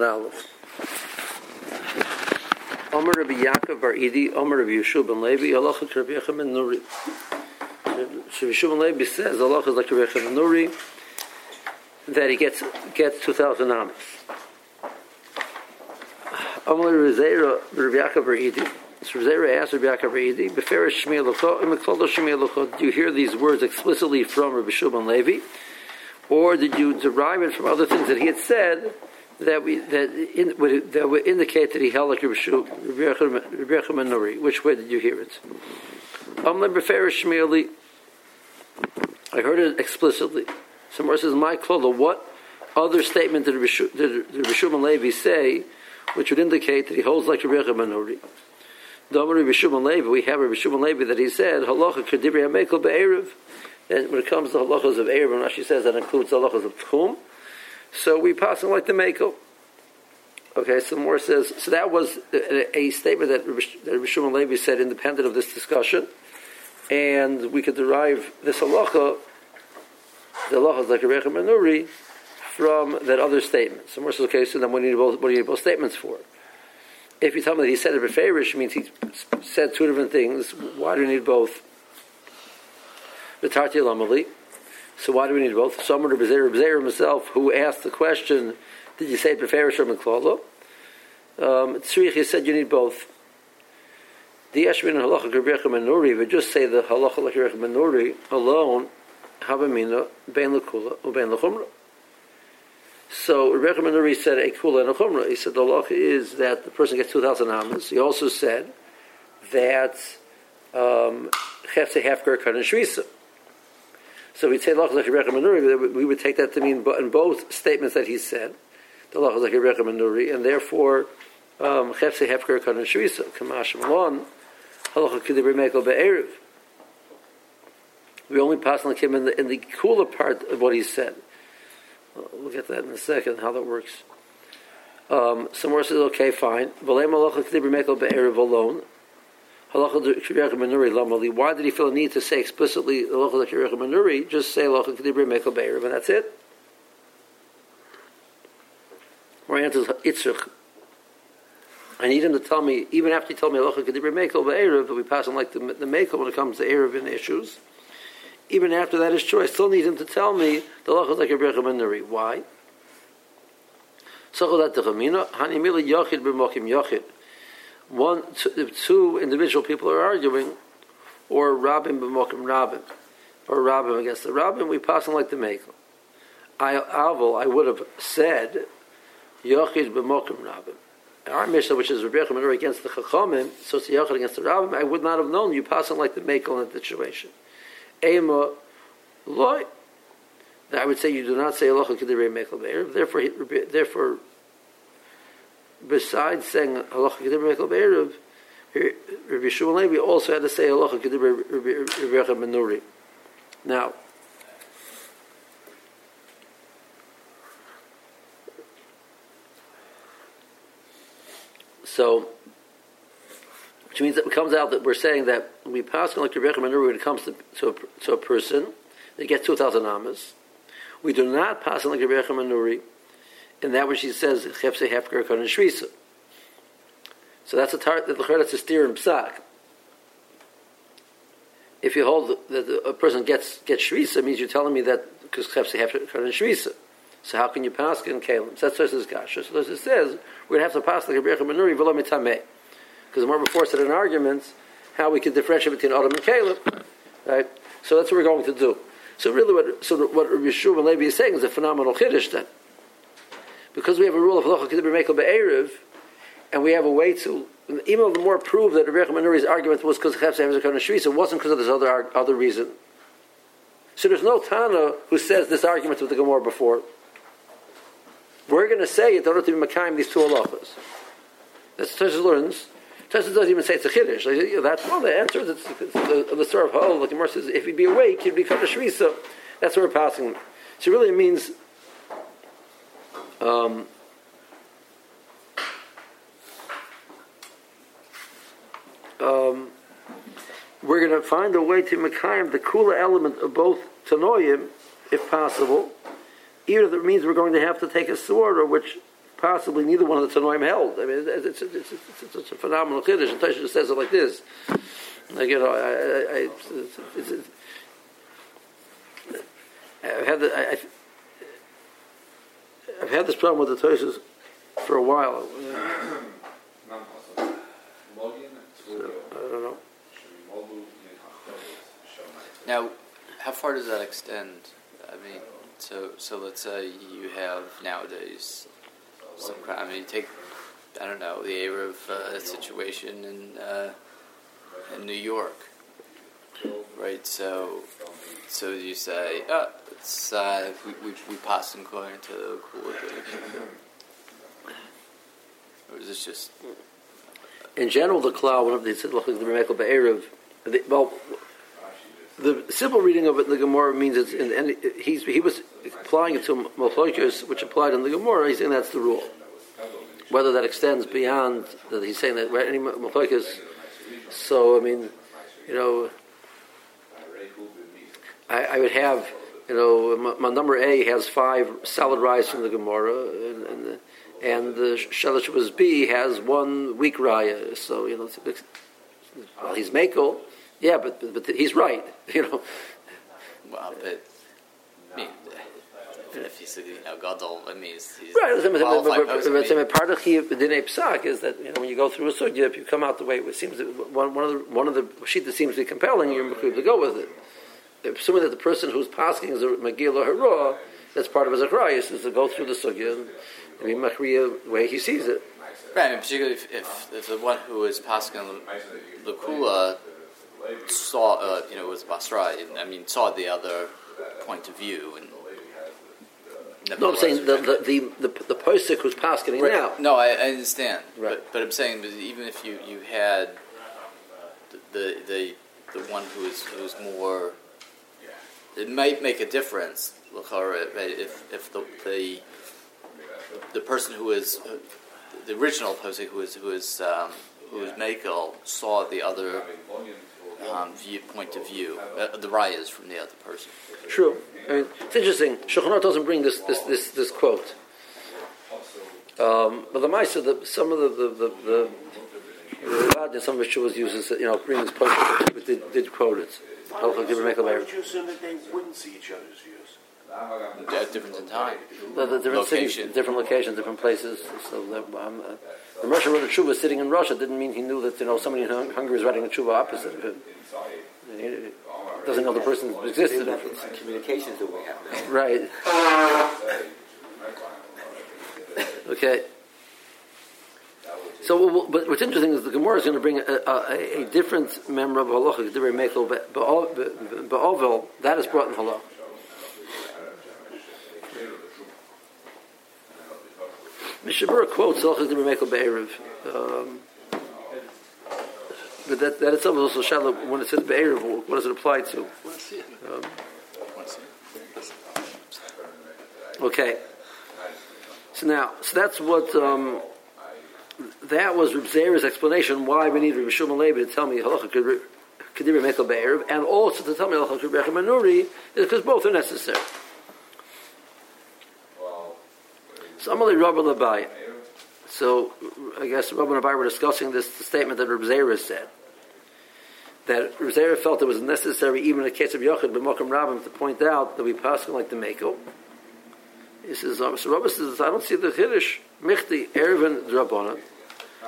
Amud Aleph. Omer Rabbi Yaakov Bar Idi, Omer Rabbi Yeshua ben Levi, Halacha Rabbi Yechim ben Nuri. So Yeshua ben Levi says, Halacha is like Rabbi Yechim ben Nuri, that he gets, gets 2,000 amas. Omer Rabbi Zera, Rabbi Yaakov Bar Idi, so Zera asked Rabbi Yaakov Bar Idi, Beferish Shmiel Lucho, Imeklolo Shmiel Lucho, do you hear these words explicitly from Rabbi Yeshua ben Levi? Or did you derive it from other things that he had said that we that in, would, that would indicate that he held like Rabbi Nuri? Which way did you hear it? I heard it explicitly. Somewhere says, "My Klola, what other statement did Rabbi Shimon Levi say, which would indicate that he holds like Rabbi Nuri?" Rabbi Shimon Levi, we have Rabbi Shimon Levi that he said, "Halacha kedibri hamekel be'erev." And when it comes to halachas of Erev, Rashi says that includes halachas of Tchum. So we pass like the Mako. Okay, so more says, so that was a, a statement that Rabbi Levi said independent of this discussion. And we could derive this halacha, the halachas like Rebbe Manuri, from that other statement. So more says, okay, so then what do you need both, what do you need both statements for? If you tell me that he said it beferish, means he said two different things, why do you need both? Tarti Lamali. So why do we need both? Someone Rebbezer himself, who asked the question, did you say Beferish or Meklolo? Um, Tzrich said you need both. The Yeshmin and Halacha Gerbech Menuri, we just say the Halacha Gerbech Menuri alone, Havamina, Ben Lakula, or Ben Lachumra. So Rebbe Menuri said a kula and a chumra. He said the law is that the person gets two thousand amas. He also said that um, chefse half gerkan and shvisa. So we'd say we would take that to mean in both statements that he said, the and therefore, um. We only pass on him in the, in the cooler part of what he said. We'll get that in a second, how that works. Um, more says, okay, fine. Alone. Why did he feel a need to say explicitly Just say and that's it. Or answers Itzrich. I need him to tell me, even after he told me Halacha Kedibri Mekel Be'erev, that we pass on like the, the Mekel when it comes to Erev issues. Even after that is true, I still need him to tell me the Halacha like Nuri. Why? Tzachot Atachamina, Hani Mila Yochid B'Mokim Yochid one, two, two individual people are arguing, or Rabin b'mokim Rabin, or Rabin against the Rabin, we pass on like the Mekel. I, Aval, I would have said, Yochid b'mokim Rabin. Our Mishnah, which is Rebbe Menor against the Chachamim, so it's Yochid against the Rabin, I would not have known you pass on like the Mekel in that situation. Ema loy. I would say you do not say Alocha Kedirei Mekel Be'er. Therefore, therefore, besides saying halacha kedibra mekel be'erev, Rabbi Shimon Levi also had to say halacha kedibra Rebbe Menuri. Now, so, which means that it comes out that we're saying that we pass on like Rebbe Menuri when it comes to, to, a, to a person, they get 2,000 amas. We do not pass on like Rebbe Menuri and that which she says chefse hefker kon shvisa. So that's a tar that that's a steer in psak. If you hold that a person gets gets shvisa, means you're telling me that because chefse hefker kon shvisa. So how can you pass in kalim? So that's what says gasha. So it says we're going to have to pass like a manuri v'lo mitameh. Because the more before said in arguments how we can differentiate between Adam and Caleb, right? So that's what we're going to do. So really, what so what Rabbi Shmuel Levi is saying is a phenomenal chiddush then because we have a rule of halacha kedibur mekel be'erev, and we have a way to even the more prove that Rebbe Manuri's argument was because Chefs Hamas Akon Shvis, it wasn't because of this other other reason. So there's no Tana who says this argument with the Gemara before. We're going to say it in order to be Makayim these two halachas. That's Toshis learns. Toshis doesn't even say it's a chiddush. Like, that's one of the answers. It's, it's the, the story of Hol. The Gemara says, if he'd be awake, he'd be Kaddish Shvisa. That's what we're passing. So really, it means um, um, we're going to find a way to Mekayim the cooler element of both Tanoim, if possible, even if it means we're going to have to take a sword, or which possibly neither one of the Tanoim held. I mean, it's, it's, it's, it's, a phenomenal chiddush, and just says it like this. Like, you know, I, I, I, I've had the, I, have had this problem with the Toshas for a while. So, I don't know. Now, how far does that extend? I mean, so so let's say you have nowadays some kind. I mean, you take I don't know the Arab uh, situation in uh, in New York, right? So so you say, oh, it's uh, we we we passed according to the cool or is this just? In general, the cloud, one of the of the well, the simple reading of it in the Gemara means it's in any, he's, he was applying it to Machloikos, which applied in the Gemara. He's saying that's the rule. Whether that extends beyond that, he's saying that any Machloikos. So I mean, you know, I, I, would have, you know, my, my, number A has five solid rice from the Gemara, and, and the, and the Shalish was B has one weak raya. So you know, well, he's Mako yeah, but, but, but he's right, you know. Well, but I mean, if he's you know Gadol, I mean, he's, he's right. But, part of Dinei Psak is that you know when you go through a sugya, if you come out the way it seems that one, one of the one of the sheet that seems to be compelling, you're to go with it. Assuming that the person who's passing is a Magil or Hara, that's part of his achrayus is to go through the sugya and, and be machriya the way he sees it. Right, and particularly if, if, if the one who is passing the kula saw, uh, you know, was Basra. I mean, saw the other point of view and. No, I'm saying the the the, the, the posik who's passing right. now. No, I, I understand. Right. But, but I'm saying even if you, you had the the the one who is who's more, it might make a difference. If if the the the person who is the original posik who is who is um, who is Makel saw the other um, view, point of view, uh, the rayas from the other person. True. I mean, it's interesting. Shulchan doesn't bring this this this, this quote, um, but the Maisa, the, some of the the the, the, the some of the was uses you know bring this quote, but did, did quote it. Why would you assume that they wouldn't see each other's views? At different in time. The, the different Location. cities, different locations, different places. So um, uh, the Russia wrote a tshuva sitting in Russia didn't mean he knew that you know somebody in Hungary was writing a tshuva opposite of him. He doesn't know the person existed. Communications that we have now. Right. okay. So, but what's interesting is the Gemara is going to bring a, a, a different member of halacha, Ba'ovel, that is brought in halacha. Mishnah Berurah quotes Zalchas Dibur Mekel Be'erev. Um, but that, that itself is also shallow when it says Be'erev, what does it apply to? Um, okay. So now, so that's what, um, that was Reb Zera's explanation why we need Reb Shulman Levi to tell me Halacha Kedibur Mekel Be'erev, and also to tell me Halacha Kedibur Manuri, is because both are necessary. So Amalei Rabbi Labai. So I guess Rabbi and were discussing this statement that Reb Zera said. That Reb Zera felt it was necessary, even in the case of Yochid, but Mokum Rabbim, to point out that we pass like the Mako. He says, um, so Rabbi says, I don't see the Chiddush, Michti, Ervin, Drabonin,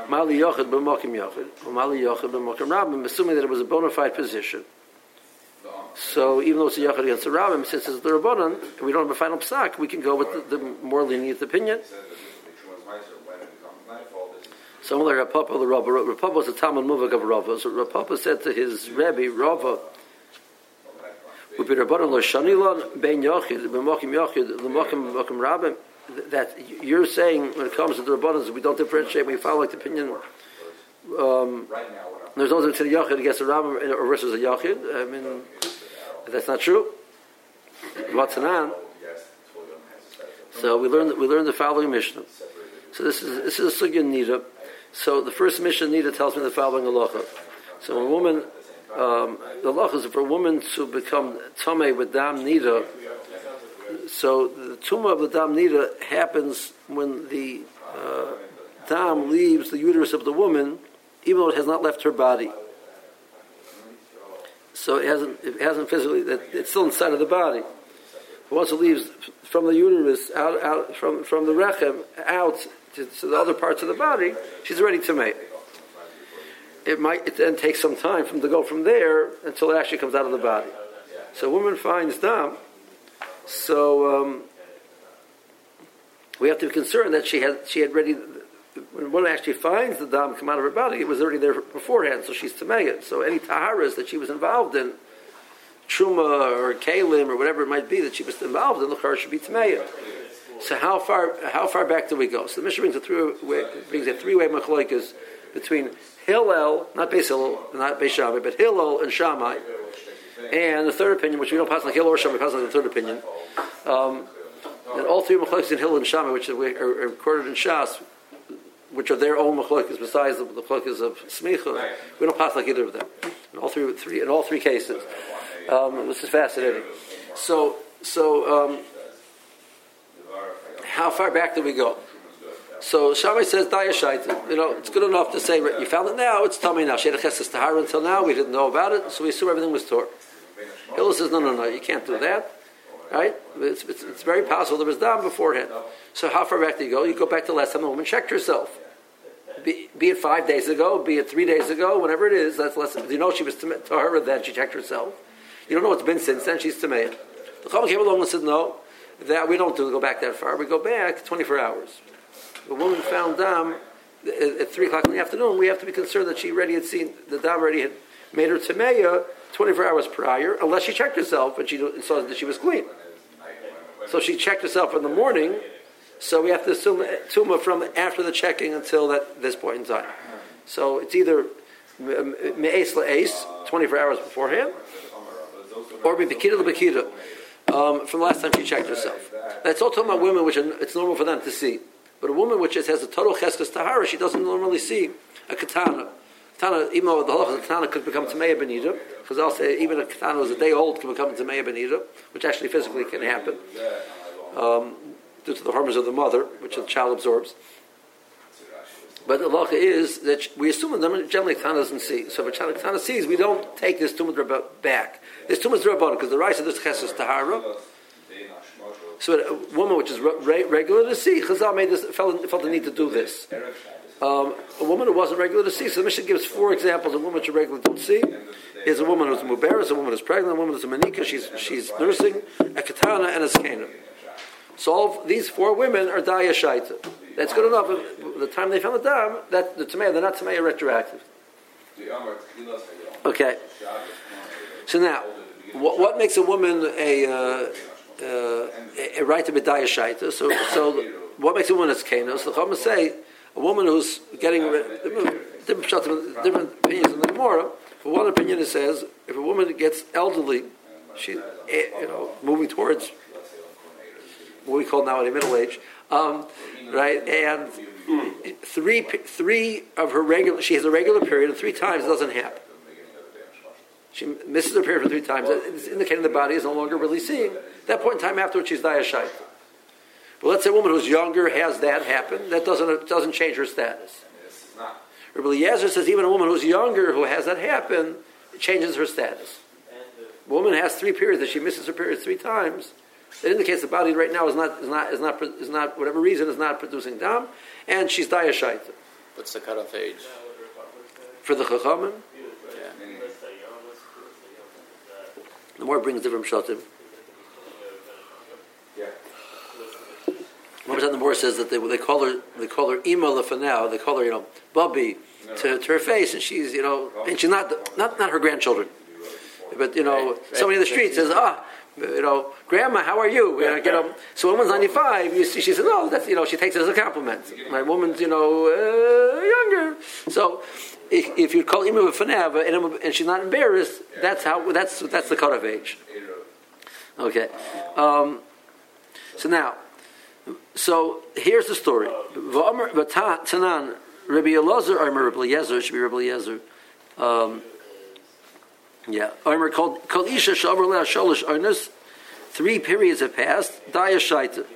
Mali Yochid, B'mokim Yochid, or Mali Yochid, B'mokim Rabbim, assuming that it was a bona fide position. So even though it's a yachid against the rabbim, since it's the rabbanon, we don't have a final psak, we can go with the, the more lenient opinion. Similar like Rapapa, the Rava. Rapapa was a Talmud Muvak of Rava. So Rapapa said to his Rebbe, Rava, would be Rabbanon lo shanilon ben yachid, b'mokim yachid, l'mokim b'mokim rabbim, that you're saying when it comes to the Rabbanons, we don't differentiate, we follow like the opinion um, there's no difference in a yachid against a rabbin or versus a yachid. I mean, that's not true. What's an So we learn we learn the following Mishnah. So this is this is a sugya nida. So the first Mishnah nida tells me the following halacha. So a woman, um, the halacha is for a woman to become tame with dam nida. So the tumah of the dam nida happens when the uh, dam leaves the uterus of the woman, even though it has not left her body. So it hasn't, it hasn't physically, it's still inside of the body. But once it leaves from the uterus, out, out from, from the rechem, out to, to the other parts of the body, she's ready to mate. It might it then take some time from to go from there until it actually comes out of the body. So a woman finds dam, so um, we have to be concerned that she had she had ready. When one actually finds the dam come out of her body, it was already there beforehand, so she's tamegit. So any taharas that she was involved in, truma or kalim or whatever it might be that she was involved in, the car should be tamegit. So how far how far back do we go? So the Mishnah brings a three way brings a three way machloikas between Hillel, not Beis Hillel, not Beis Shammai, but Hillel and Shammai, and the third opinion, which we don't pass like Hillel or Shammai, we pass like the third opinion. Um, and all three machlokas in Hillel and Shammai, which are, are, recorded in Shas, which are their own machlokas besides the, the machlokas of Smicha, we don't pass like either of them. In all three, three in all three cases, um, this is fascinating. So, so um, how far back do we go? So Shammai says Dayashait. You know, it's good enough to say you found it now. It's tummy now. She had a chesed tahara until now. We didn't know about it, so we assume everything was tore. Hillel says no, no, no. You can't do that. Right? It's, it's, it's, very possible there was dam beforehand. So how far back do you go? You go back to last time the woman checked herself. Be, be, it five days ago, be it three days ago, whenever it is. That's less. You know she was to tahara then. She checked herself. You don't know what's been since then. She's tamei. The Chacham came along and said no. That we don't do go back that far. We go back 24 hours The woman found dam at three o'clock in the afternoon, we have to be concerned that she already had seen the dam already had made her tameya 24 hours prior, unless she checked herself and she saw that she was clean. So she checked herself in the morning. So we have to assume tuma from after the checking until that this point in time. So it's either me'es la'es, 24 hours beforehand, or bekida lebekida, um, from the last time she checked herself. That's all talking about women, which it's normal for them to see. But a woman which has a total cheskes tahara, she doesn't normally see a katana. Katana, even though the halacha katana could become tameya benida, because I'll say even a katana was a day old can become tameya benida, which actually physically can happen um, due to the hormones of the mother, which the child absorbs. But the halacha is that we assume that generally katana doesn't see. So if a katana sees, we don't take this tumah back. This tumah is because the rice of this cheskes tahara so a woman which is re- regular to see, Chazal made this, felt, felt the need to do this. Um, a woman who wasn't regular to see, so the Mishnah gives four examples of women which are regular to see. Is a woman who's a muberis, a woman who's pregnant, a woman who's a manika, she's, she's nursing, a katana, and a skena. So all these four women are daya shaita. That's good enough. The time they found the dam, that the tamei, they're not tamei retroactive. Okay. So now, what, what makes a woman a uh, uh, a right to be shaita. So, so what makes a woman as So The Chama say a woman who's getting different, different opinions in the Gemara. For one opinion, it says if a woman gets elderly, she eh, you know moving towards what we call now a middle age, um, right? And three three of her regular she has a regular period, and three times it doesn't happen. She misses her period for three times. It's indicating the body is no longer really seeing. At that point in time afterwards, she's dayashayt. But let's say a woman who's younger has that happen. That doesn't, doesn't change her status. Rabbi Eliezer says even a woman who's younger who has that happen, it changes her status. A woman has three periods that she misses her period three times. It indicates the body right now is not is not is not is not whatever reason is not producing dam, and she's dayashayt. What's the cutoff age for the chachamim? The more brings different shatim. Time the more says that they, they call her they call her Ima now. They call her you know Bubby to, to her face, and she's you know and she's not not not her grandchildren, but you know somebody in the street says ah you know, Grandma, how are you? you know, so woman's 95, you see, she says, no, that's, you know, she takes it as a compliment. My woman's, you know, uh, younger. So if, if you call Ima Fanav and she's not embarrassed, that's how, that's, that's the cut of age. Okay. Um, so now, so here's the story. Tanan, Rabbi Elazar, or Rabbi Yezer, should be Rabbi Yezer. Um, yeah. Omer called Isha Shavar Lea Shalish Arnus. Three periods have passed. Daya Shaita.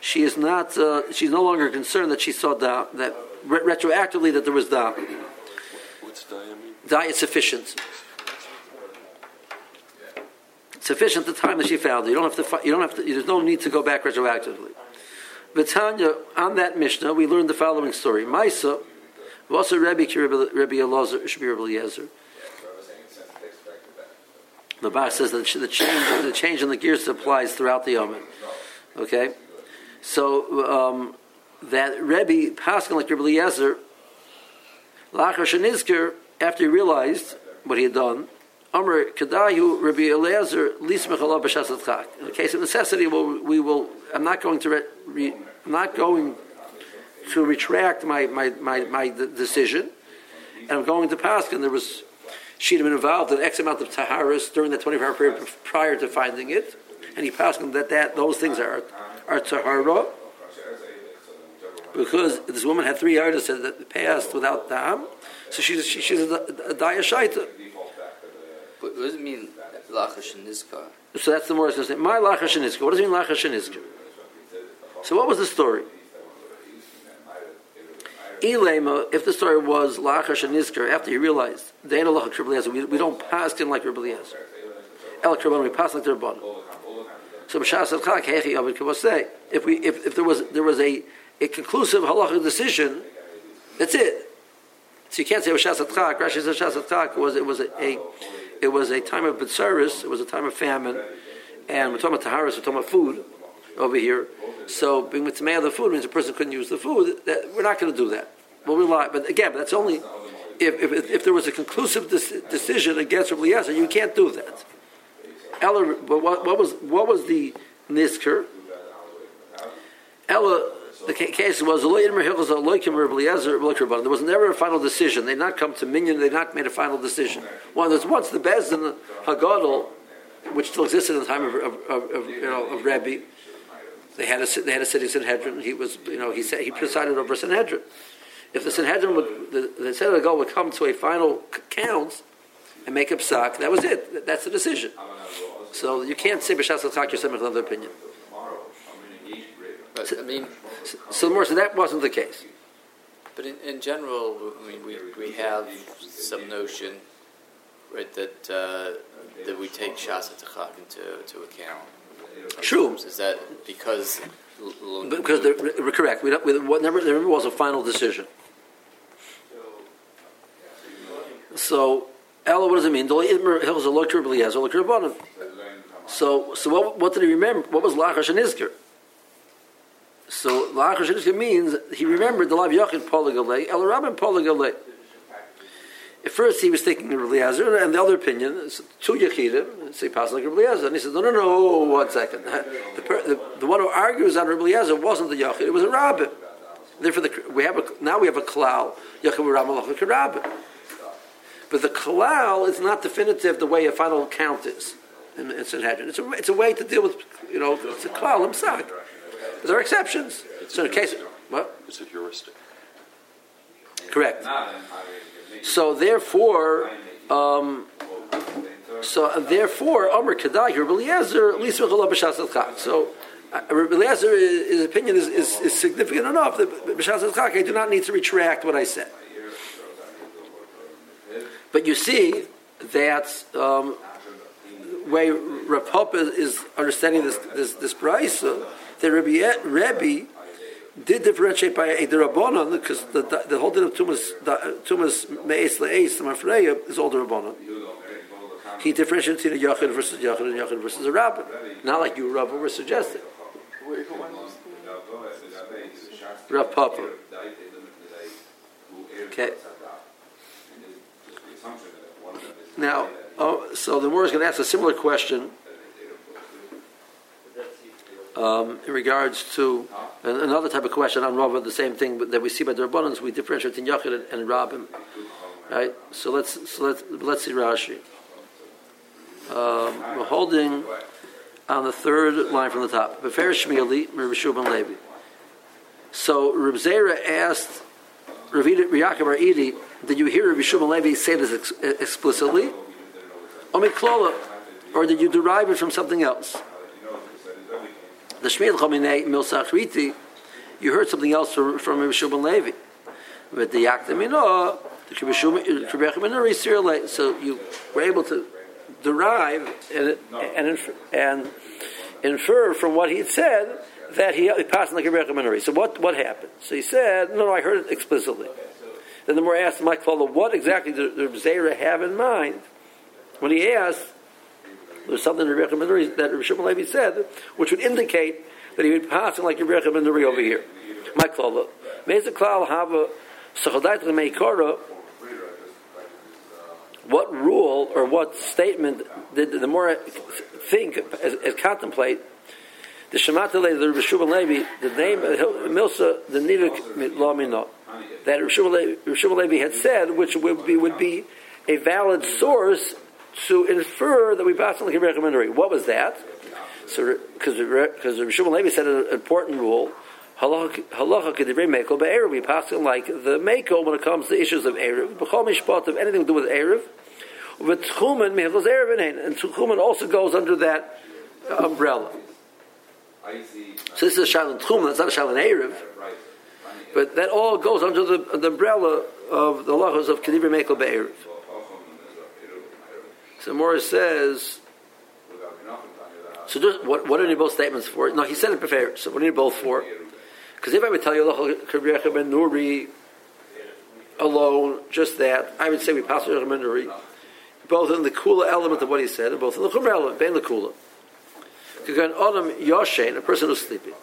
She is not. Uh, she's no longer concerned that she saw that, that re- retroactively that there was dam. What's diamine? Dye is sufficient. Sufficient the time that she found it. You don't have to. You don't have to. There's no need to go back retroactively. Vitanya, on that Mishnah, we learned the following story. Maisa, also Rebbe Rebbe Elazar, should be Rebbe. The Bach says that the change, the change in the gears applies throughout the Yom. Okay, so um, that Rebbe Paskin like Rebbe Eliezer, Lachar Shenizker, after he realized what he had done, Amr Kadayu Rabbi. In the case of necessity, we'll, we will. I'm not going to. Re, re, I'm not going to retract my my, my, my decision, and I'm going to pass. And there was she'd have been involved in X amount of taharas during the 24 hour period prior to finding it, and he passed that that those things are are tahara because this woman had three artists that passed without dam, so she's she's a, a dayashaita. What, does it mean, lachash? So that's the more going to say. My and What does it mean lachash So what was the story? Elema, if the story was lachash after he realized they ain't a Rebbe Eliezer, we, we don't pass in like Rebbe Eliezer. El we pass like the Rabban. So hechi. If we if, if there was there was a a conclusive halachic decision, that's it. So you can't say. Rashi says was it was a, a it was a time of B'tsaris, it was a time of famine, and we're talking about Taharis, we're talking about food over here. So being with the man of the food means a person couldn't use the food. That, we're not going to do that. We'll rely, but again, that's only if, if, if there was a conclusive dis- decision against Rabbi Eliezer, you can't do that. Ella, but what, what was what was the nisker? Ella, the case was there was never a final decision. They not come to Minyan. They not made a final decision. One there's once the Bezdin Hagadol, which still existed in the time of, of, of, of you know of Rebbe. They had a they had a sitting Sanhedrin. He was you know he said he presided over Sanhedrin. If the Sanhedrin would the, the Sanhedrin would come to a final count and make a psak, that was it. That's the decision. So you can't say b'shas yourself another opinion. But, I mean, So more, so that wasn't the case. but in, in general, I mean, we, we have some notion, right, that uh, that we take shasa techak into to account. True. Is that because? Because they're, we're correct. We don't, we, what never, there never was a final decision. So, Ella, what does it mean? So, so what, what did he remember? What was Lachash and Izker? So, Lachash and means he remembered the Lav Yachid Poligalei, El Rabin Poligalei. At first, he was thinking of Eliezer, and the other opinion is two Yechidim, say pass like Eliezer. And he says, no, no, no, one second. The, per, the, the one who argues on Eliezer wasn't the Yachid, it was a Rabbin. Therefore, the, we have a, now we have a Kalal, Yachid Ramalach Rabbin. But the Kalal is not definitive the way a final count is in, in Sanhedrin. It's a, it's a way to deal with, you know, it's a klal, imsak. There are exceptions. So in case, what? It's a heuristic. Correct. So therefore, um, so uh, therefore, Amr Kedai, Rabbi Eliezer, at least b'shas al So uh, Rabbi Eliezer, his opinion is, is, is significant enough that b'shas al I do not need to retract what I said. But you see that um, way Rav Papa is, is understanding this this this brisa that Rabbi Rebbe did differentiate by a derabanan because the, the, the whole din of tumas tumas meis leis the mafreya is all derabanan. He differentiated between a yachid versus yachid and yachid versus a rabbin. Not like you, Rav, were suggesting. Rav Papa. Okay. Now, oh, so the Moor is going to ask a similar question um, in regards to another type of question on Rava, the same thing that we see by the Rabbanans, we differentiate in Yachid and, and Rabbim. Right? So let's, so let's, let's see Rashi. Um, we're holding on the third line from the top. Levi. So Reb Zera asked Rav Yaakov Bar did you hear Rabbi Shubin Levi say this ex- explicitly? Or did you derive it from something else? The Shmiel Chominei Milsach Riti, you heard something else from, from Rabbi Shubin Levi. with the yaktamino, the Kibbutz uh, So you were able to derive and and infer, and infer from what he had said that he, he passed like a Minori. So what what happened? So he said, no, no, I heard it explicitly. Then the more asked Mike Follow, what exactly did the Zera have in mind when he asked? There was something in Rebbe Minori that Levi said, which would indicate that he would pass like Rebbe Minori over here. Mike Follow. Meza Klal have a what rule or what statement did the more think as, as contemplate the Shemata Levi, the Rishub Levi, the name Milsa, the Niduk Lamino, that Rishub Levi had said, which would be would be a valid source to infer that we passed on the Kibbutz What was that? So, because Rishub Levi said an important rule halacha kedivrei mekel be'erev. We pass it like the mekel when it comes to issues of erev. B'chol mishpat of anything to do with erev. But tchumen mehlos erev and tchumen also goes under that umbrella. So this is a shalom tchumen. That's not a shalom erev. But that all goes under the, the umbrella of the halachas of kedivrei mekel be'erev. So Morris says. So just, what, what are you both statements for? No, he said it before. So what are you both for? Because if I would tell you Kabrecha ben Nuri alone, just that, I would say we pass ben Nuri, both in the Kula element of what he said, and both in the Chumra element, Ben the Kula. Kagan Adam Yoshein, a person who's sleeping.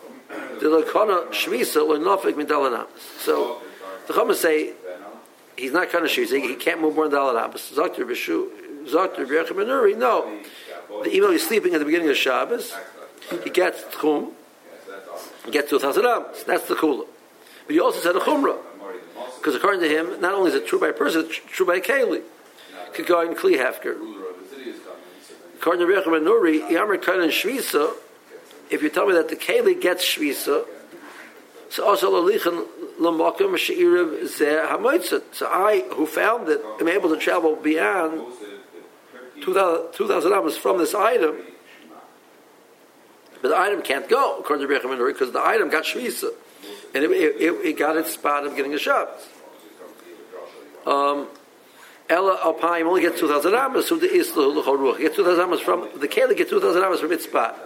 The Lakona Shvisa or Nofik Midalanamas. So the Chumra say he's not kind of Shvisa, he can't move more than Dalanamas. Zakter Bishu, Ben Nuri, no. The email he's sleeping at the beginning of Shabbos, he gets Tchum, get to a thousand amos. That's the kula. But he also said a chumrah. Because according to him, not only is it true by a person, it's true by a keli. Kegoin kli hefker. According to Rechem and Nuri, Yamar Shvisa, if you tell me that the keli gets Shvisa, so also lalichan lamakim she'irav zeh hamoitzet. So I, who found it, am able to travel beyond 2,000 amos from this item, but the item can't go, according to Rechem because the item got Shvisa. And it, it, it, got its spot of getting a Shabbos. Um, Ella Alpine only gets 2,000 Amos, so the Isla Luchoruch. Get 2,000 Amos from, the Keli get 2,000 Amos from its spot.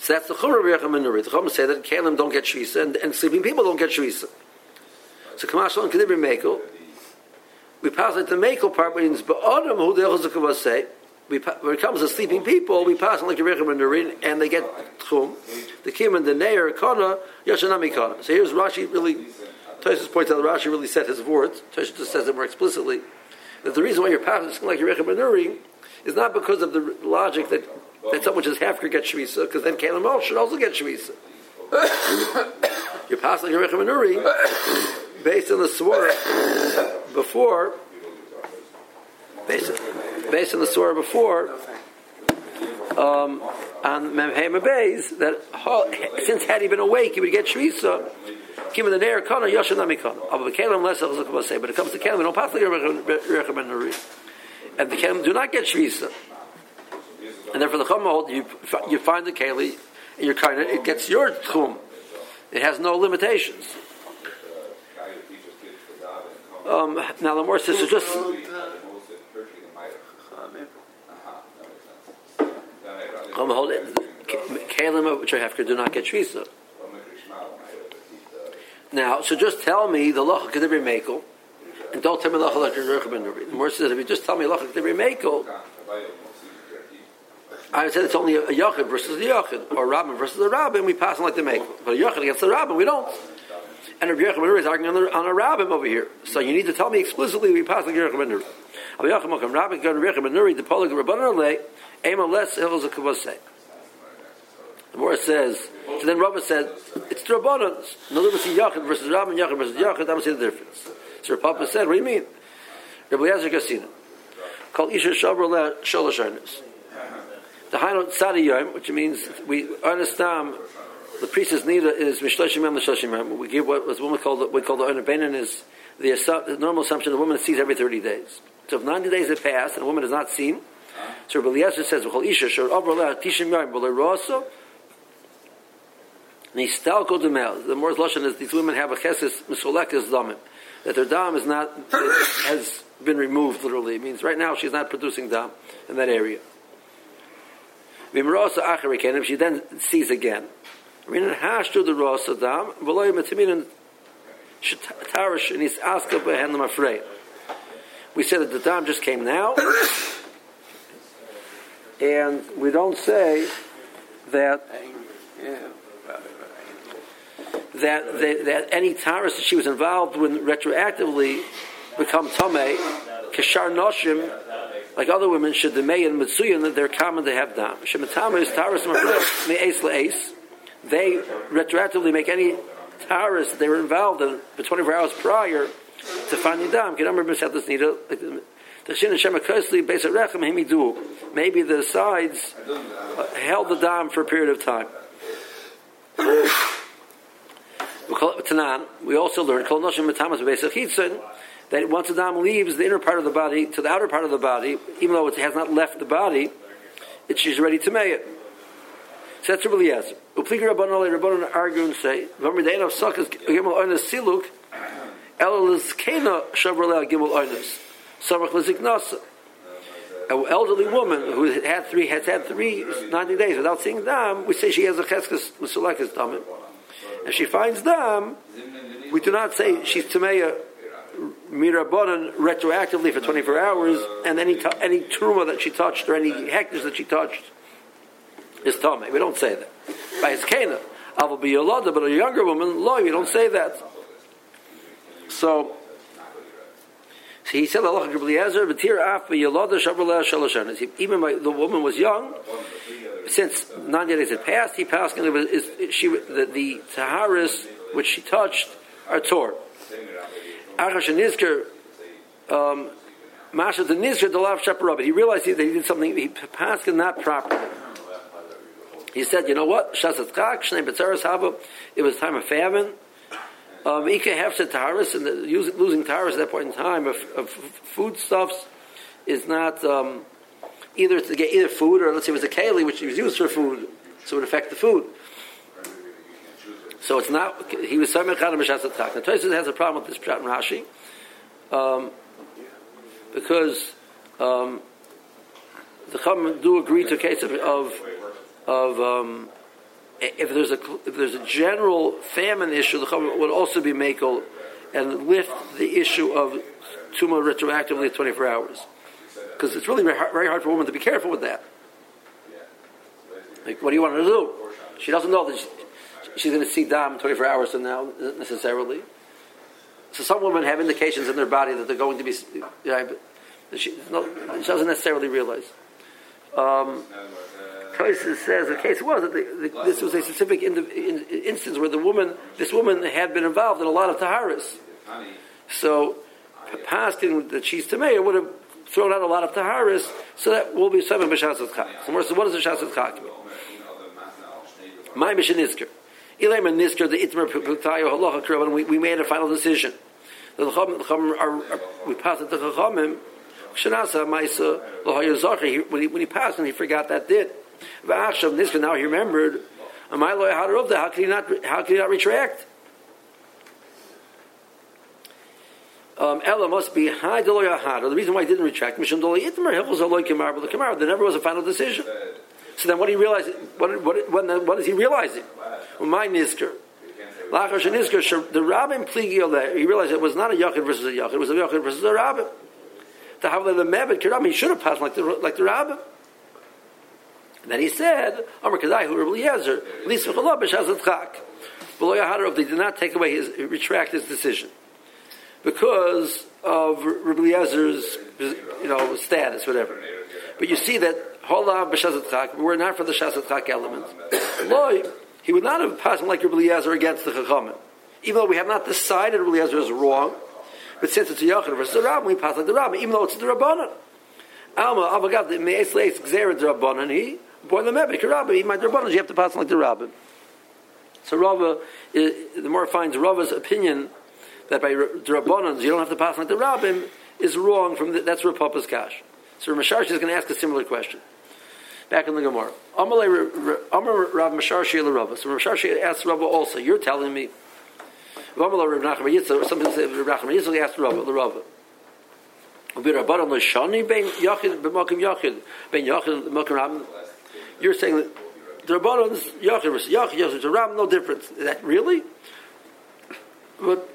So that's the Chumra Rechem Nuri. The Chumra say that Kalim don't get Shvisa and, and sleeping people don't get Shvisa. So Kamash on Kedibri Mekel, we pass it the Mekel part, means Ba'adam, who the Echozakavah say, we, when it comes to sleeping people, we pass on like a Rechem and and they get Tchum. The Kim and the Neir, Kana, Yashanami Kana. So here's Rashi really, Toshis points out Rashi really said his words. Toshis just says it more explicitly. That the reason why you're passing like a Rechem and Nurin is not because of the logic that, that someone just half could get Shvisa, because then Kalam should also get Shvisa. you're passing like a Rechem and based on the Swara before, based based on the surah before, um, on Memhema Beis, that since had he been awake, he would get Shvisa. Given the Neir Kana, Yoshan of. But it comes to Kalim, we don't pass the Rechem and. And the Kalim do not get Shvisa. And therefore the Chum you, you find the Kali, and you're kind of, it gets your Tchum. It has no limitations. Um, now the more sister just Kalim which I have to do not get shvisa. Now, so just tell me the locha kedibri mekel, and don't tell me locha like The more says if you just tell me locha kedibri mekel, I said it's only a yachid versus a yachid, or a rabbin versus a rabbin. We pass on like the mekel, but a yachid against the rabbin, we don't. And Rabbi Yochanan is arguing on, the, on a rabbin over here. So you need to tell me explicitly we pass like Rabbi Yochanan. Rabbi Yochanan, Rabbi Yochanan, the polig rabbanon Ema less hills of kavosei. The more says, so then Rava said, it's the other words, Yachid versus Rabban, Yachid versus Yachid, I don't see the difference. So Papa said, what do you mean? Rabbi Yezer Kasina. Called Isha Shabra Sholosharnis. The Hainot Tzadi which means we understand the priest's nida is Mishleshim Yom L'Shoshim We give what was woman called we call the Benin is the, the normal assumption the woman sees every 30 days. So if 90 days have passed and a woman is not seen, uh-huh. so Rabbi Eliezer says, "V'chol isha shor avro tishim yom v'lo roso Nistalko demel. The more lashon is these women have a chesis misolekas damim. That their dam is not has been removed. Literally, it means right now she's not producing dam in that area. Acharikenim. She then sees again. Rinin hashtu the rosa dam. V'loy metiminin shetarish and he's aska behendam afraid. We said that the dam just came now, and we don't say that that, that, that any taras that she was involved with retroactively become tame, kashar noshim, like other women, should the may mitsuyan that they're common to have dam. Shematama is taras me'es la'es. They retroactively make any taras that they were involved in for 24 hours prior to finding dam. Maybe the sides held the dam for a period of time. We also learned that once the dam leaves the inner part of the body to the outer part of the body, even though it has not left the body, it, she's ready to may it. That's Rabbi Eliezer. Upliga Rabbanon Rabbanon argue and say, "V'amidayin of sukkahs gimel oinas siluk, el lizkena shavrel gimel oinas, samach liziknasa." An elderly woman who had three has had three 90 days without seeing dam, we say she has a cheskes musulekes damim. If she finds them, we do not say she's Tameya Mirabonan retroactively for 24 hours, and any any truma that she touched or any hectares that she touched is Tame. We don't say that. By his Kana, I will be Yolada, but a younger woman, Lo, we don't say that. So, so he said, Allah Eliezer, Batir Af, Yolada, Shabrala, Shalashan. Even the woman was young, since 90 days had passed, he passed, and was, is, she, the, the Taharis which she touched are tore. Achash and Nizker, um, Masha the Nizker, the Lav Shaparabit. He realized that he did something, he passed not properly. He said, you know what? It was time of famine. Um, Ika Hefset Taharis, and the, losing Taharis at that point in time of, of foodstuffs is not, um, either to get either food or let's say it was a keli which was used for food, so it would affect the food. So it's not he was Samech Chana Mishasat Chak. Now Tosis has a problem with this Pshat and Rashi um, because um, the Chum do agree to a case of of, of um, if there's a if there's a general famine issue, the Chum would also be makel and lift the issue of tumor retroactively at 24 hours because it's really very hard, very hard for a woman to be careful with that. Like, what do you want her to do? She doesn't know that she, she's going to see dam 24 hours from now necessarily. So some women have indications in their body that they're going to be. You know, she, no, she doesn't necessarily realize. Um, says the case was that the, the, this was a specific in, in, instance where the woman, this woman had been involved in a lot of taharas. So, paskin that she's tamei would have thrown out a lot of taharis, so that will be seven b'shasat chak. So what does a shasat mean? My mission is Ilema nisker the itmer putayo halacha kirav, we, made a final decision. The chacham are, are we passed it to chachamim. When he when he passed and he forgot that did. V'achshav nisker now he remembered. Am I loy How can he not? How can he not retract? um, Ella must be high The reason why he didn't retract Mishum Doloy Itmer Hilchos Aloy Kamar the Kamar. There never was a final decision. So then, what do you realize? What what what, what is he realizing? My Nizker. Lachar Shenizker. The Rabbin pligi Pligil. He realized it was not a Yachid versus a Yachid. It was a Yachid versus a Rabbin. The have the Mebed Kiram, he should have passed like the like the Rabbin. And then he said, Amar Kadai, who Rabbi Yezer, Lisa Chalab B'Shazat Chak. Below Yahadarov, they did not take away his, retract his decision because of Rabbi Eliezer's, you know, status, whatever. But you see that Hola b'shazat chak, we're not for the shazat chak element. Loi, he would not have passed like Rabbi Eliezer against the chachamim, even though we have not decided Rabbi Eliezer is wrong. But since it's a yachid versus the rabbin, we pass like the rabbin, even though it's the rabbanon. Alma avagav the meis leis rabbanon. He born the mebik rabbi. He might the rabbanon. You have to pass like the rabbin. So Rava, eh, the more finds Rava's opinion that by Rabbanans you don't have to pass like the Rabbi, is wrong from the, that's Rapapa's Kash. So Ramasharsh is going to ask a similar question. Back in the Gemara. Amar Rav Masharshi Rabba. So Rav Masharshi asked Rabba also, you're telling me. Amar Rav Nachman Yitzchak, some people say Rav Nachman Yitzchak asked Rabba, the Rabba. B'Rabbanan L'Shani Ben Yachid B'Makim Yachid Ben Yachid B'Makim Rabban. You're saying that the Rabbanan's Yachid versus Yachid, Yachid versus Rabban, no difference. Is that really? But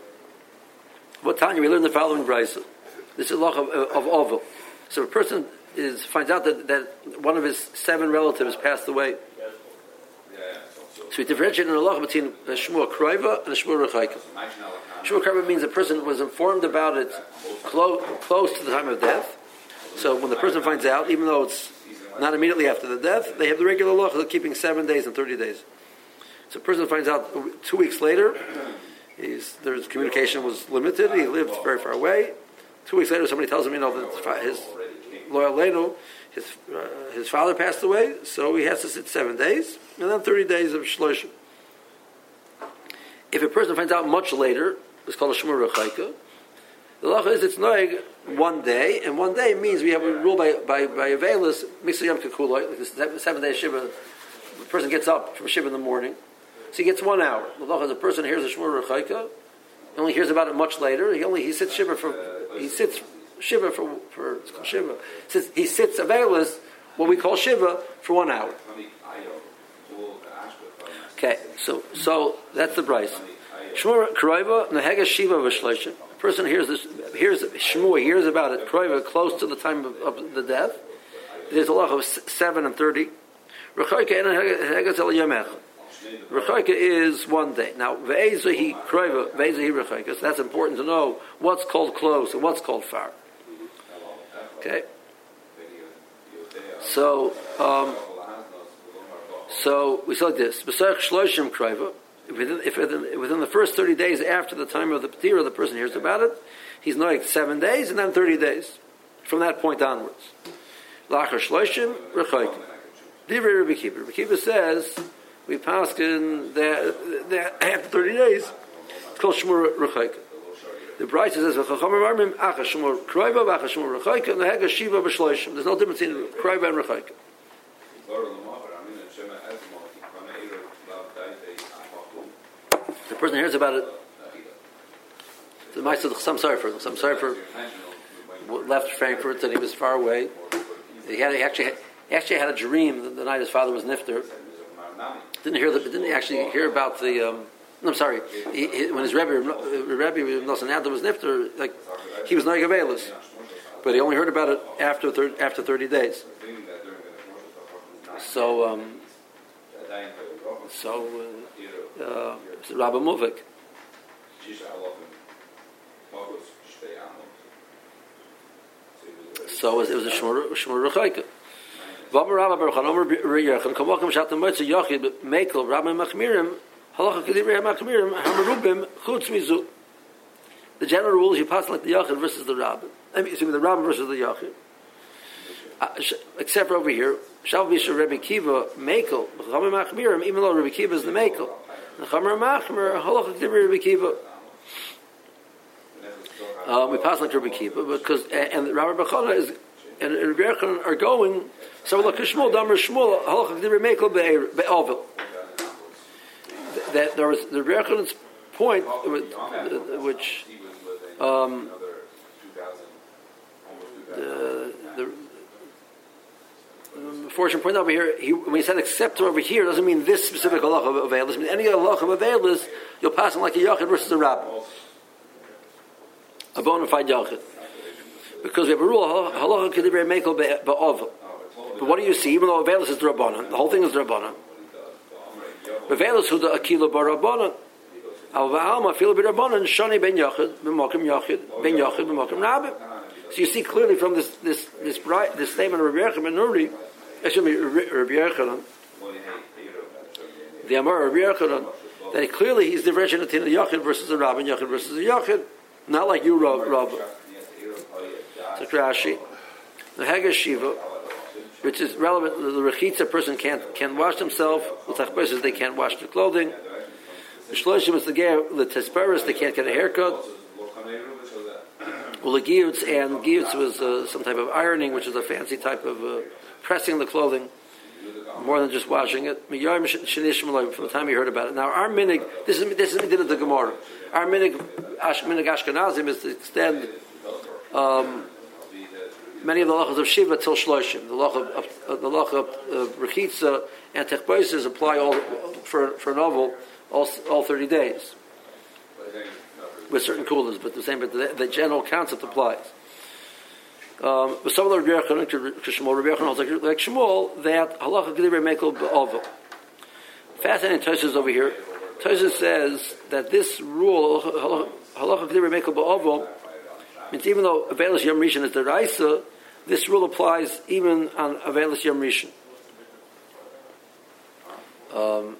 what Tanya, we learn the following brisa. This is law uh, of, of Oval. So a person is finds out that, that one of his seven relatives passed away. So we differentiate in Allah between a Shmur Kroiva and a Shmur Rechaika. Shmur Kroiva means a person was informed about it close, close to the time of death. So when the person finds out, even though it's not immediately after the death, they have the regular law of keeping seven days and 30 days. So a person finds out two weeks later, there's communication was limited, he lived very far away. Two weeks later, somebody tells him, you know, that his loyal his, uh, his father passed away, so he has to sit seven days, and then 30 days of shloshim. If a person finds out much later, it's called a shmur rechaika. The law is it's noig one day, and one day means we have a rule by by by Avelis, Mixayam Kakuloi, like seven day shiva. The person gets up from shiva in the morning, so he gets one hour. The law is a person hears a shmur rechaika, he only hears about it much later. He only he sits shiva for he sits shiva for for it's called shiva. He sits, he sits availus, what we call shiva, for one hour. Okay, so so that's the price. Shmur kroiva nehega shiva v'shleishim. Person hears this, hears shmur, hears about it. Kroiva close to the time of, of the death. There's a lot of seven and thirty. Rechaika. Is one day. Now, ve'ezahi kroiva, ve'ezahi rechaika. So that's important to know what's called close and what's called far. Okay. So, um, so we saw this. B'sach shloshim kroiva. Within, if within, within, the first 30 days after the time of the Patira, the person hears about it, he's like seven days and then 30 days from that point onwards. Lachar Kiva says we pass in that, that after 30 days, it's called Shmur Rechaika. The Bride says, "V'chachamim armim acha shmur shmur b'shloishim." There's no difference between kroiva and rechaika. Person hears about it. The Meister, Chasam Sofer some sorry for left Frankfurt and he was far away. He had he actually had, he actually had a dream the, the night his father was nifter. Didn't hear the, didn't actually hear about the. Um, I'm sorry. He, he, when his Rebbe, Rebbe Nosson Adler was nifter, like he was not Gavelis, but he only heard about it after thir- after 30 days. So, um, so, uh, uh, Rabbi Muvik. So it was, it was a Shmur Rechaika. V'amar Rabbi Mekel Rabbi Machmirim Halacha Machmirim Hamarubim Chutz Mizu. The general rule is you pass like the Yochid versus the Rabbi. I mean, excuse the Rabbi versus the Yochid. Uh, except over here, Shal Visha Rabbi Kiva Mekel Machmirim, even though Rabbi Kiva is the Mekel. Chamer Machmir Halacha Kedivrei Rabbi Kiva. Um, we pass like Rabbi Kiva because and, and Rabbi Bechana is and Rabbi are going so look, Shmuel, Damar Shmuel, Halachak Dibri Mekel Be'ovil. That there was the Rebbe's point, which um, the, the fortune point over here, he, when he said except over here, doesn't mean this specific halacha of availus. mean any halacha of availus, you'll pass him like a yachid versus a rabbi, a bona fide yachid, because we have a rule halacha kedibri mekel be'ovil. But what do you see? Even though Avelis is Rabbanan, the whole thing is Rabbanan. Avelis who the bar Rabbanan. Al Va'alma feel be Rabbanan, Shani ben Yachid, b'mokim Yachid, ben Yachid, b'mokim Rabbi. So you see clearly from this this this this statement of Rabbi Yechon ben Nuri, excuse me, Rabbi Yechon, the Amar Rabbi Yechon, that clearly he's differentiating the Yachid versus the Rabbi, Yachid versus the Yachid, not like you, Rabbi. Rab. So Rashi, the Haggis Shiva, which is relevant. The rechitza person can't can wash themselves. The tachbesis they can't wash their clothing. The shloshim is the the tesperis they can't get a haircut. Well, the giyutz and giyutz was uh, some type of ironing, which is a fancy type of uh, pressing the clothing. more than just washing it. From the time you heard about it. Now, our minig, this is this is the Gemara. Our minig, minig Ashkenazim is to extend um, many of the lachas of Shiva till Shloshim. The lach of, of the lach of uh, Rechitza and Techboises apply all for for novel all, all thirty days with certain coolers, but the same. But the, the general concept applies. Um, but some of the Rabbi Yochanan, Shmuel, Rabbi Yochanan like, like Shmuel, that halacha g'divrei mekel be'ovel. Fascinating Tosis over here. Tosis says that this rule, halacha g'divrei mekel be'ovel, means even though Avelis Yom Rishon is the Raisa, this rule applies even on Avelis Yom Rishon. Um,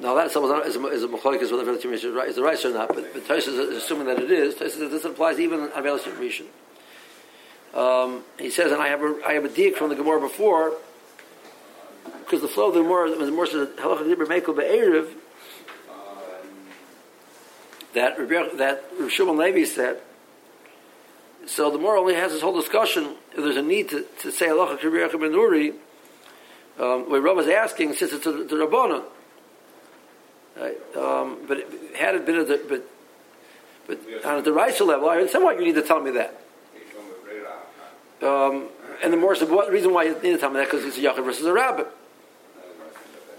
now that someone is a, is a machlokes whether Avelis Yom Rishon is the or not, but, but Tosis is assuming that it is. Tosis says this applies even on Avelis Yom Rishon. Um, he says, and I have a, I have a diak from the Gemara before, because the flow of the Gemara, the Gemara says, halacha dibber mekel be'eriv, that that Rav Shimon Levi said. So the Gemara only has this whole discussion. If there's a need to, to say halacha kibbiyach benuri, um, where Rav is asking, since it's a, the Rabbanon. Right? Um, but it, had it been at the, but, but on a derisive level, I somewhat you need to tell me that. Um, and the more so, what reason why you need to tell me that? Because it's a Yachid versus a Rabbit.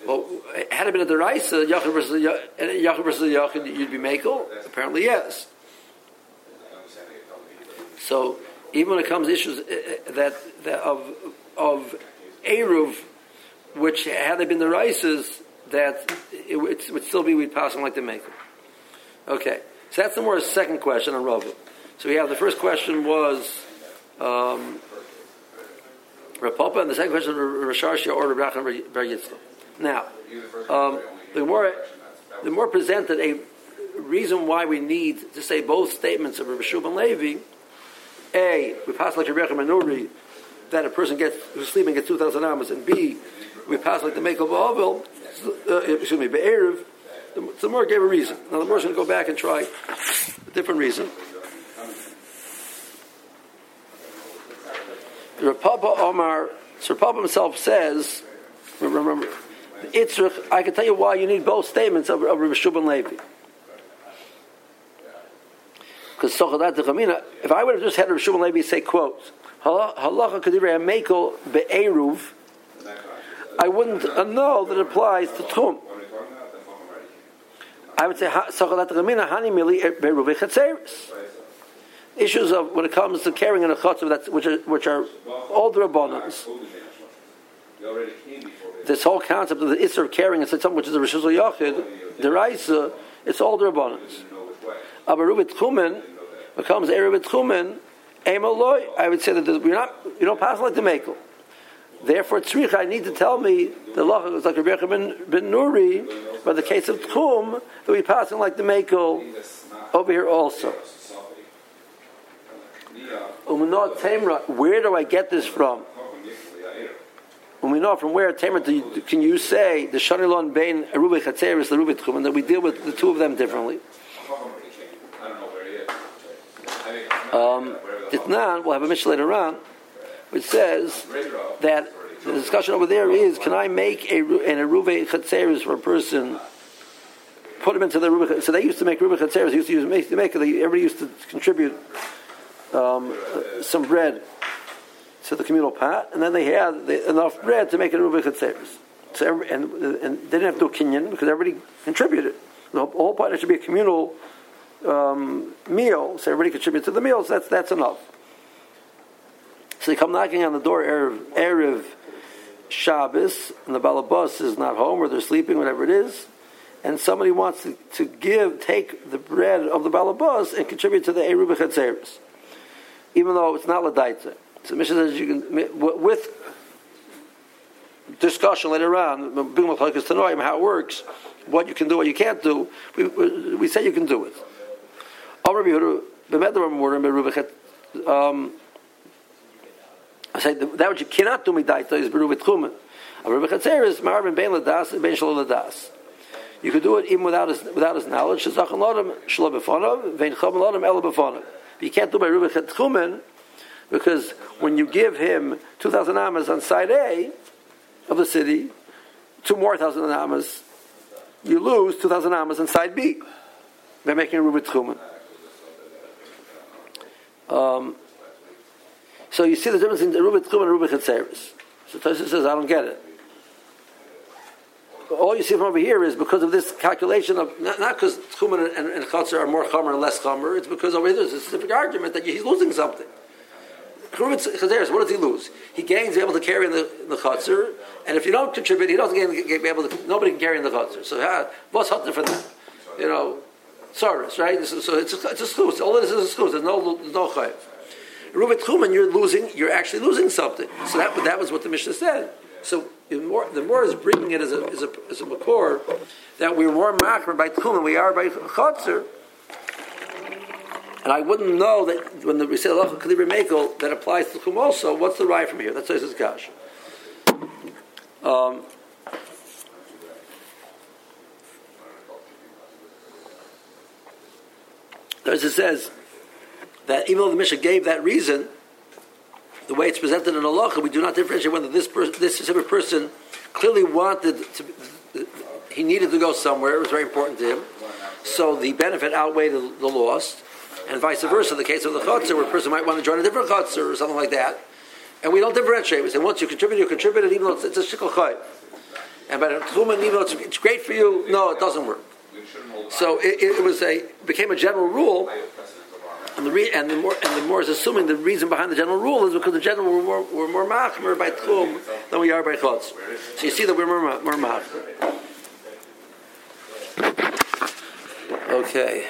Well, had it been a Deraisa, Yachid versus a Yachid versus a Yachid, you'd be Makel? Apparently, yes. So, even when it comes to issues uh, uh, that, that of of Eruv, which had they been the Rices, that it, it, would still be we'd pass them like the Makel. Okay, so that's the more second question on Rav. So we have the first question was um, Rapapa, and the second question, Rasharshia or Rabachan Bar Yitzchak. Now, um, the more the more presented a reason why we need to say both statements of Rabbi Shub Levi. A, we pass like Rebecca Manuri that a person gets who's sleeping gets two thousand amas, and B, we pass like the Mekel Ba'avil, uh, excuse me, Be'erev. The, the more gave a reason. Now the more is going to go back and try a different reason. Rapapa Omar, Sir Papa himself says, remember, Itzrich, I can tell you why you need both statements of, of Rabbi Shubin Levi. Because if I would have just had Rabbi Shubin Levi say, quote, Halacha Kadivrei Mekel Be'eruv, I wouldn't uh, know that it applies to Tum. I would say, Sochalat Chamina Hani Mili Be'eruv Chatzeris issues of when it comes to carrying in a chotzav that which are which are older abundance. This whole concept of the isser of carrying in something which is a rishus yachid, the raisa, it's older abundance. Abarubit chumen becomes erubit chumen. Emaloy, I would say that we're not, you don't pass like the mekel. Therefore, tzrich, I need to tell me the law is like Rebecca ben, ben Nuri, but the case of tchum, that we passing like the mekel over here also. Where do I get this from? When we know from where Tamar can you say the Shanilon Bain Aruba Chatzeris the Rubit and that we deal with the two of them differently? Um, Itnan, we'll have a Mishnah later on, which says that the discussion over there is: Can I make a an Aruba Chatzeris for a person? Put them into the Ruba. So they used to make Ruba Chatzeris. Used to use make, make everybody used to contribute um, some bread to the communal pot, and then they had enough bread to make an Rubik Chatzeris. So every, and, and they didn't have to do kinyan because everybody contributed. The whole pot should be a communal um, meal, so everybody contributes to the meals. That's that's enough. So they come knocking on the door erev, erev Shabbos, and the balabas is not home or they're sleeping, whatever it is, and somebody wants to, to give, take the bread of the balabas and contribute to the erev Chatzeris even though it's not Ladaita. So Mishnah says you can, with discussion later on, how it works, what you can do, what you can't do, we, we say you can do it. Um, I say that what you cannot do midaita is beruvit chumen. is marvin ben ladas ben shalom ladas. You could do it even without his without his knowledge. Shazachan lodem shalom befonav vein chom lodem ela befonav. You can't do by Rubik Chumen because when you give him 2,000 amas on side A, of the city, two more thousand amas, you lose two thousand amas in side B by making a rubit tchumen. Um, so you see the difference in the rubit tchumen and rubit chetzeris. So Tosis says, I don't get it. All you see from over here is because of this calculation of not, because tchumen and, and, and chatzar are more chomer and less chomer. It's because over here there's a specific argument that he's losing something. What does he lose? He gains, able to carry in the, in the chutzner, and if you don't contribute, he doesn't gain, be able to. Nobody can carry in the chutzner. So, what's something for that? You know, Saurus, right? So, it's a, it's a schus. All it is a schus. There's no no chayiv. Rubit Chuman, you're losing. You're actually losing something. So that that was what the Mishnah said. So the more, the more is bringing it as a as a as a makor that we're more makar by Tchumen we are by Chatzir. And I wouldn't know that when the, we say Allah Kalibri Mekel that applies to Tchum also. What's the right from here? That's Tosis Gash. Um, Tosis says that even though the Mishnah gave that reason, the way it's presented in Allah, we do not differentiate whether this person, this specific person clearly wanted to, he needed to go somewhere. It was very important to him. So the benefit outweighed the, the loss and vice versa. The case of the chutzner, where a person might want to join a different chutzner or something like that, and we don't differentiate. We say once you contribute, you contributed, even though it's, it's a shikol chay. And by the tchumen, even though it's, it's, great for you, no, it doesn't work. So it, it, was a became a general rule. And the, re, and the more and the more is assuming the reason behind the general rule is because the general were more, were more machmer by tchum than we are by chutz. So you see that we're more, more machmer. Okay.